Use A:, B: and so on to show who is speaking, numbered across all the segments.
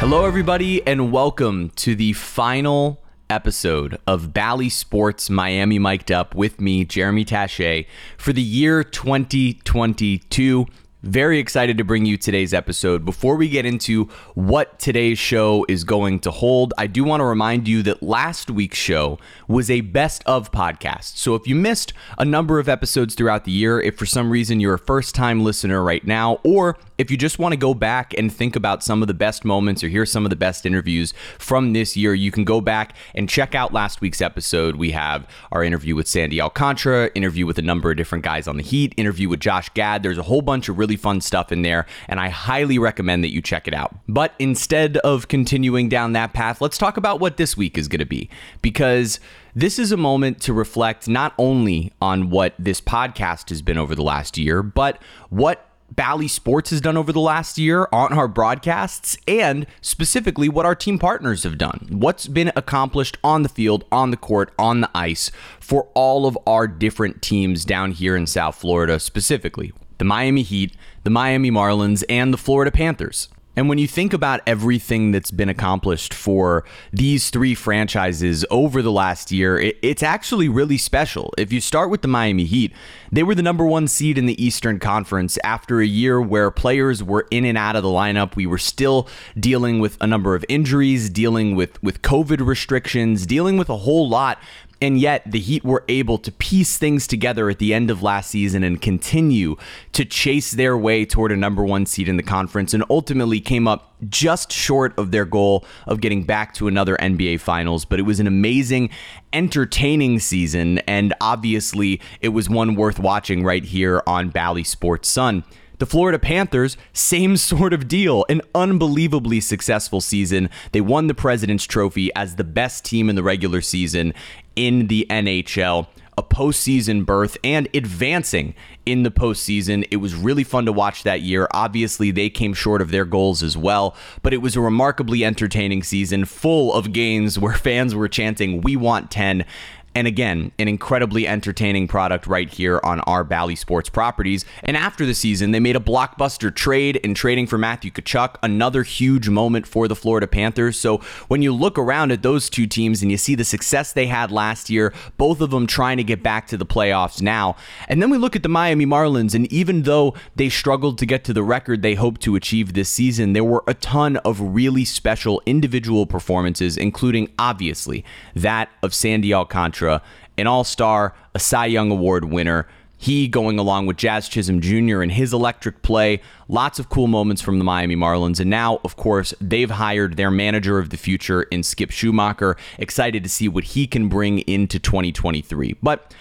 A: Hello, everybody, and welcome to the final episode of Bally Sports Miami Mic'd Up with me, Jeremy Taché, for the year 2022. Very excited to bring you today's episode. Before we get into what today's show is going to hold, I do want to remind you that last week's show was a best of podcast. So if you missed a number of episodes throughout the year, if for some reason you're a first time listener right now, or if you just want to go back and think about some of the best moments or hear some of the best interviews from this year, you can go back and check out last week's episode. We have our interview with Sandy Alcantara, interview with a number of different guys on the Heat, interview with Josh Gad. There's a whole bunch of really fun stuff in there, and I highly recommend that you check it out. But instead of continuing down that path, let's talk about what this week is going to be because this is a moment to reflect not only on what this podcast has been over the last year, but what Bally Sports has done over the last year on our broadcasts and specifically what our team partners have done. What's been accomplished on the field, on the court, on the ice for all of our different teams down here in South Florida, specifically the Miami Heat, the Miami Marlins, and the Florida Panthers. And when you think about everything that's been accomplished for these three franchises over the last year, it, it's actually really special. If you start with the Miami Heat, they were the number one seed in the Eastern Conference after a year where players were in and out of the lineup. We were still dealing with a number of injuries, dealing with, with COVID restrictions, dealing with a whole lot and yet, the Heat were able to piece things together at the end of last season and continue to chase their way toward a number one seed in the conference and ultimately came up just short of their goal of getting back to another NBA Finals. But it was an amazing, entertaining season. And obviously, it was one worth watching right here on Bally Sports Sun. The Florida Panthers, same sort of deal. An unbelievably successful season. They won the President's Trophy as the best team in the regular season in the NHL. A postseason berth and advancing in the postseason. It was really fun to watch that year. Obviously, they came short of their goals as well, but it was a remarkably entertaining season full of games where fans were chanting, We want 10 and again, an incredibly entertaining product right here on our Bally Sports properties. And after the season, they made a blockbuster trade in trading for Matthew Tkachuk, another huge moment for the Florida Panthers. So when you look around at those two teams and you see the success they had last year, both of them trying to get back to the playoffs now. And then we look at the Miami Marlins, and even though they struggled to get to the record they hoped to achieve this season, there were a ton of really special individual performances, including obviously that of Sandy Alcantara an all star, a Cy Young Award winner. He going along with Jazz Chisholm Jr. and his electric play. Lots of cool moments from the Miami Marlins. And now, of course, they've hired their manager of the future in Skip Schumaker. Excited to see what he can bring into 2023. But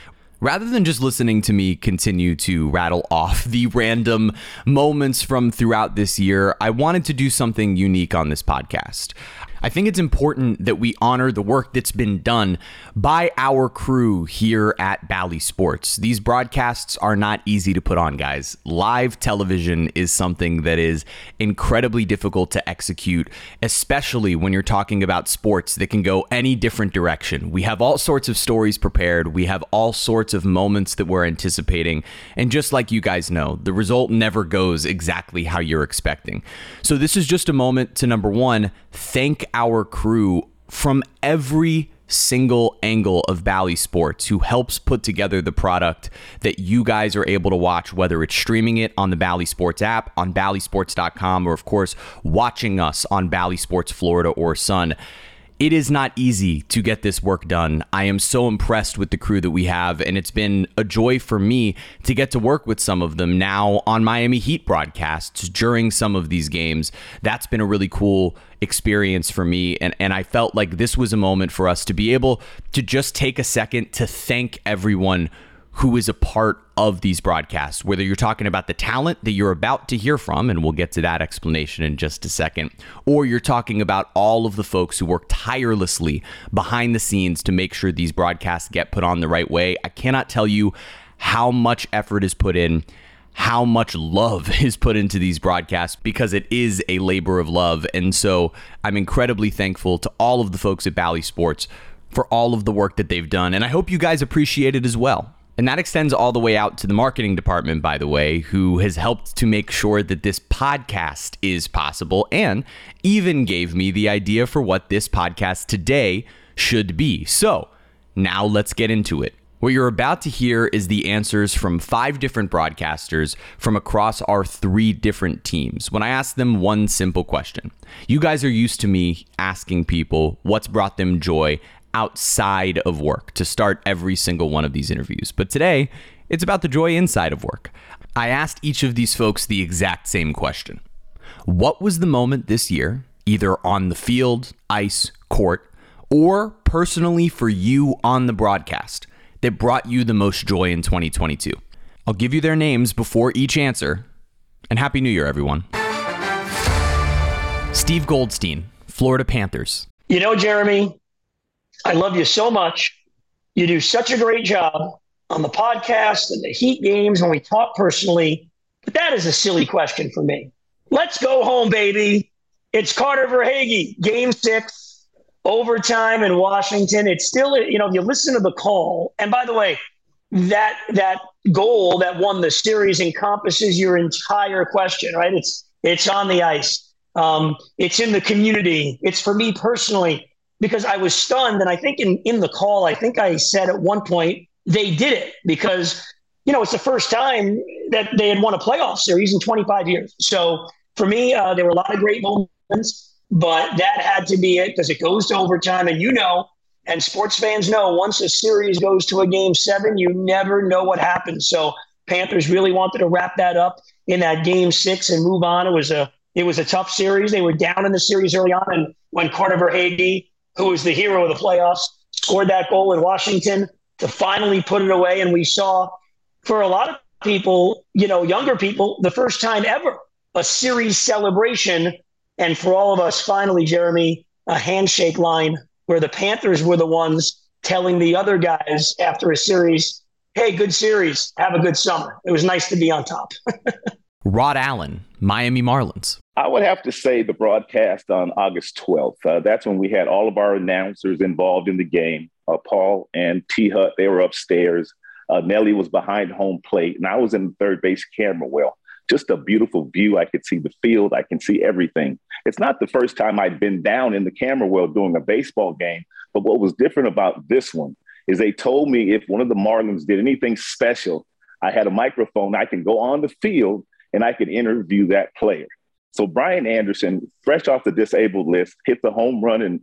A: Rather than just listening to me continue to rattle off the random moments from throughout this year, I wanted to do something unique on this podcast. I think it's important that we honor the work that's been done by our crew here at Bally Sports. These broadcasts are not easy to put on, guys. Live television is something that is incredibly difficult to execute, especially when you're talking about sports that can go any different direction. We have all sorts of stories prepared, we have all sorts of moments that we're anticipating, and just like you guys know, the result never goes exactly how you're expecting. So, this is just a moment to number one, thank our crew from every single angle of Bally Sports who helps put together the product that you guys are able to watch, whether it's streaming it on the Bally Sports app, on ballysports.com, or of course, watching us on Bally Sports Florida or Sun. It is not easy to get this work done. I am so impressed with the crew that we have, and it's been a joy for me to get to work with some of them now on Miami Heat broadcasts during some of these games. That's been a really cool experience for me. And, and I felt like this was a moment for us to be able to just take a second to thank everyone who is a part of these broadcasts, whether you're talking about the talent that you're about to hear from, and we'll get to that explanation in just a second, or you're talking about all of the folks who work tirelessly behind the scenes to make sure these broadcasts get put on the right way. I cannot tell you how much effort is put in how much love is put into these broadcasts because it is a labor of love. And so I'm incredibly thankful to all of the folks at Bally Sports for all of the work that they've done. And I hope you guys appreciate it as well. And that extends all the way out to the marketing department, by the way, who has helped to make sure that this podcast is possible and even gave me the idea for what this podcast today should be. So now let's get into it. What you're about to hear is the answers from five different broadcasters from across our three different teams when I asked them one simple question. You guys are used to me asking people what's brought them joy outside of work to start every single one of these interviews. But today, it's about the joy inside of work. I asked each of these folks the exact same question What was the moment this year, either on the field, ice, court, or personally for you on the broadcast, that brought you the most joy in 2022? I'll give you their names before each answer. And Happy New Year, everyone. Steve Goldstein, Florida Panthers.
B: You know, Jeremy, I love you so much. You do such a great job on the podcast and the Heat games when we talk personally. But that is a silly question for me. Let's go home, baby. It's Carter Verhaeghe, game six, overtime in Washington. It's still, you know, if you listen to the call, and by the way, that that goal that won the series encompasses your entire question, right? It's it's on the ice. Um, it's in the community. It's for me personally because I was stunned. And I think in, in the call, I think I said at one point they did it because, you know, it's the first time that they had won a playoff series in 25 years. So for me, uh, there were a lot of great moments, but that had to be it because it goes to overtime. And you know, and sports fans know once a series goes to a game seven, you never know what happens. So Panthers really wanted to wrap that up in that game six and move on. It was a it was a tough series. They were down in the series early on, and when Carter Verhaeghe who was the hero of the playoffs, scored that goal in Washington to finally put it away. And we saw for a lot of people, you know, younger people, the first time ever a series celebration. And for all of us, finally, Jeremy, a handshake line where the Panthers were the ones telling the other guys after a series, hey, good series. Have a good summer. It was nice to be on top.
A: Rod Allen, Miami Marlins.
C: I would have to say the broadcast on August 12th. Uh, that's when we had all of our announcers involved in the game. Uh, Paul and T Hut, they were upstairs. Uh, was behind home plate, and I was in the third base camera well. Just a beautiful view. I could see the field. I can see everything. It's not the first time I'd been down in the camera well doing a baseball game, but what was different about this one is they told me if one of the Marlins did anything special, I had a microphone. I can go on the field and I could interview that player. So Brian Anderson, fresh off the disabled list, hit the home run in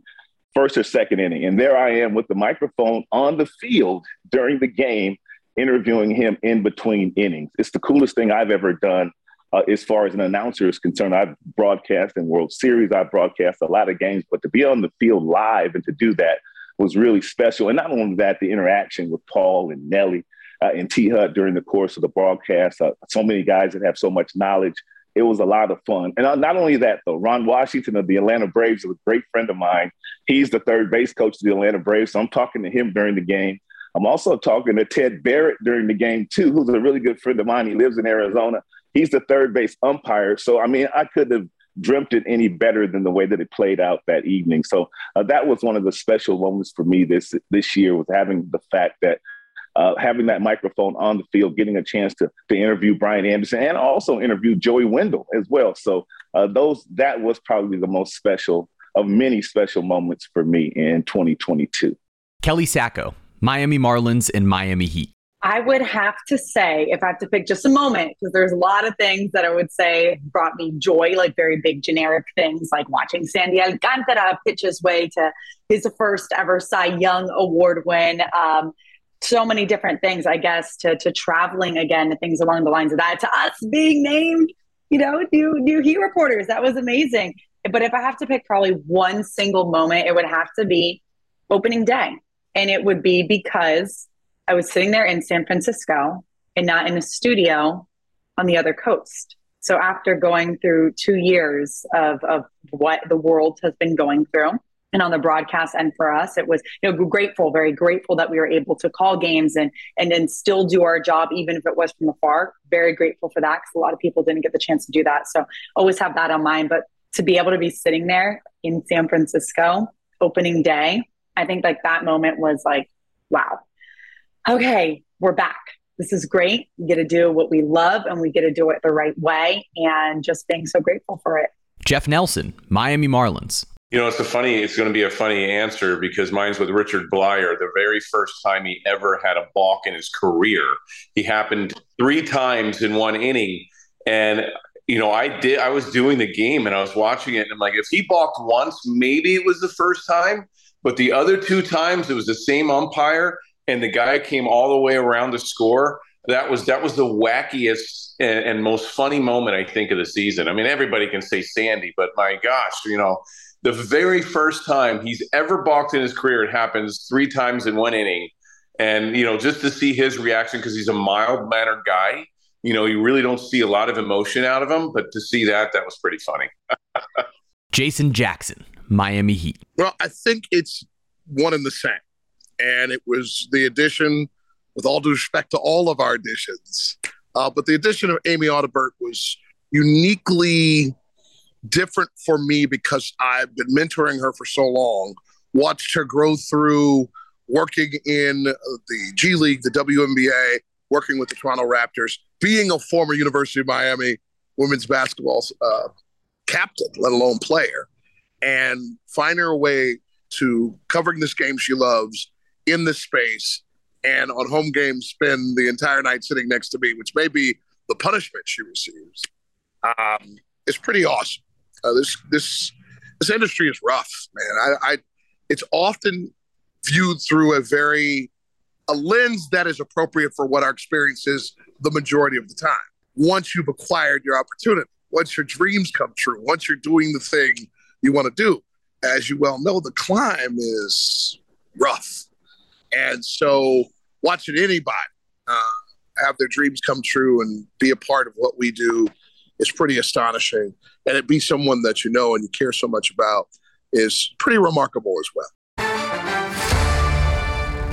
C: first or second inning. And there I am with the microphone on the field during the game, interviewing him in between innings. It's the coolest thing I've ever done uh, as far as an announcer is concerned. I've broadcast in World Series, I've broadcast a lot of games, but to be on the field live and to do that was really special. And not only that, the interaction with Paul and Nelly uh, and T Hut during the course of the broadcast. Uh, so many guys that have so much knowledge. It was a lot of fun. And uh, not only that, though, Ron Washington of the Atlanta Braves is a great friend of mine. He's the third base coach of the Atlanta Braves. So I'm talking to him during the game. I'm also talking to Ted Barrett during the game, too, who's a really good friend of mine. He lives in Arizona. He's the third base umpire. So, I mean, I could have dreamt it any better than the way that it played out that evening. So uh, that was one of the special moments for me this this year was having the fact that uh, having that microphone on the field, getting a chance to, to interview Brian Anderson and also interview Joey Wendle as well. So uh, those that was probably the most special of many special moments for me in 2022.
A: Kelly Sacco, Miami Marlins and Miami Heat.
D: I would have to say, if I have to pick just a moment, because there's a lot of things that I would say brought me joy, like very big generic things, like watching Sandy Alcantara pitch his way to his first ever Cy Young Award win. Um, so many different things, I guess, to to traveling again, to things along the lines of that, to us being named, you know, new new Heat reporters. That was amazing. But if I have to pick probably one single moment, it would have to be opening day. And it would be because I was sitting there in San Francisco and not in a studio on the other coast. So after going through two years of, of what the world has been going through, and on the broadcast and for us it was you know grateful very grateful that we were able to call games and and then still do our job even if it was from afar very grateful for that because a lot of people didn't get the chance to do that so always have that on mind but to be able to be sitting there in san francisco opening day i think like that moment was like wow okay we're back this is great. We get to do what we love and we get to do it the right way. And just being so grateful for it.
A: Jeff Nelson, Miami Marlins.
E: You know, it's a funny, it's going to be a funny answer because mine's with Richard Bleier, The very first time he ever had a balk in his career, he happened three times in one inning. And, you know, I did, I was doing the game and I was watching it. And I'm like, if he balked once, maybe it was the first time. But the other two times, it was the same umpire and the guy came all the way around to score. That was that was the wackiest and, and most funny moment I think of the season. I mean, everybody can say Sandy, but my gosh, you know, the very first time he's ever balked in his career, it happens three times in one inning, and you know, just to see his reaction because he's a mild mannered guy. You know, you really don't see a lot of emotion out of him, but to see that, that was pretty funny.
A: Jason Jackson, Miami Heat.
F: Well, I think it's one and the same and it was the addition, with all due respect to all of our additions, uh, but the addition of Amy Audibert was uniquely different for me because I've been mentoring her for so long, watched her grow through working in the G League, the WNBA, working with the Toronto Raptors, being a former University of Miami women's basketball uh, captain, let alone player, and finding her way to covering this game she loves in this space and on home games spend the entire night sitting next to me, which may be the punishment she receives. Um, it's pretty awesome. Uh, this this this industry is rough, man. I, I it's often viewed through a very a lens that is appropriate for what our experience is the majority of the time. Once you've acquired your opportunity, once your dreams come true, once you're doing the thing you want to do, as you well know, the climb is rough. And so watching anybody uh, have their dreams come true and be a part of what we do is pretty astonishing. And it be someone that you know and you care so much about is pretty remarkable as well.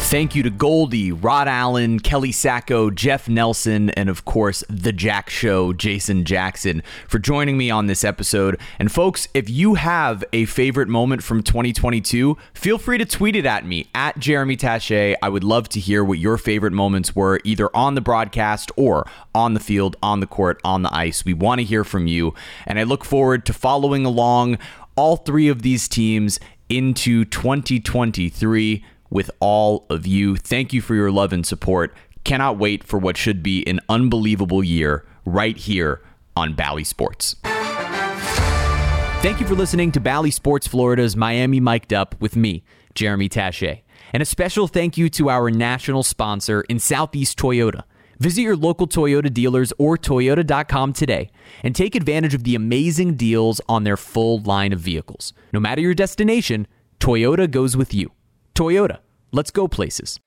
A: Thank you to Goldie, Rod Allen, Kelly Sacco, Jeff Nelson, and of course, The Jack Show, Jason Jackson, for joining me on this episode. And folks, if you have a favorite moment from 2022, feel free to tweet it at me, at Jeremy Taché. I would love to hear what your favorite moments were, either on the broadcast or on the field, on the court, on the ice. We want to hear from you. And I look forward to following along all three of these teams into 2023 with all of you. Thank you for your love and support. Cannot wait for what should be an unbelievable year right here on Bally Sports. Thank you for listening to Bally Sports Florida's Miami Mic'd Up with me, Jeremy Taché. And a special thank you to our national sponsor in Southeast Toyota. Visit your local Toyota dealers or Toyota.com today and take advantage of the amazing deals on their full line of vehicles. No matter your destination, Toyota goes with you. Toyota, let's go places.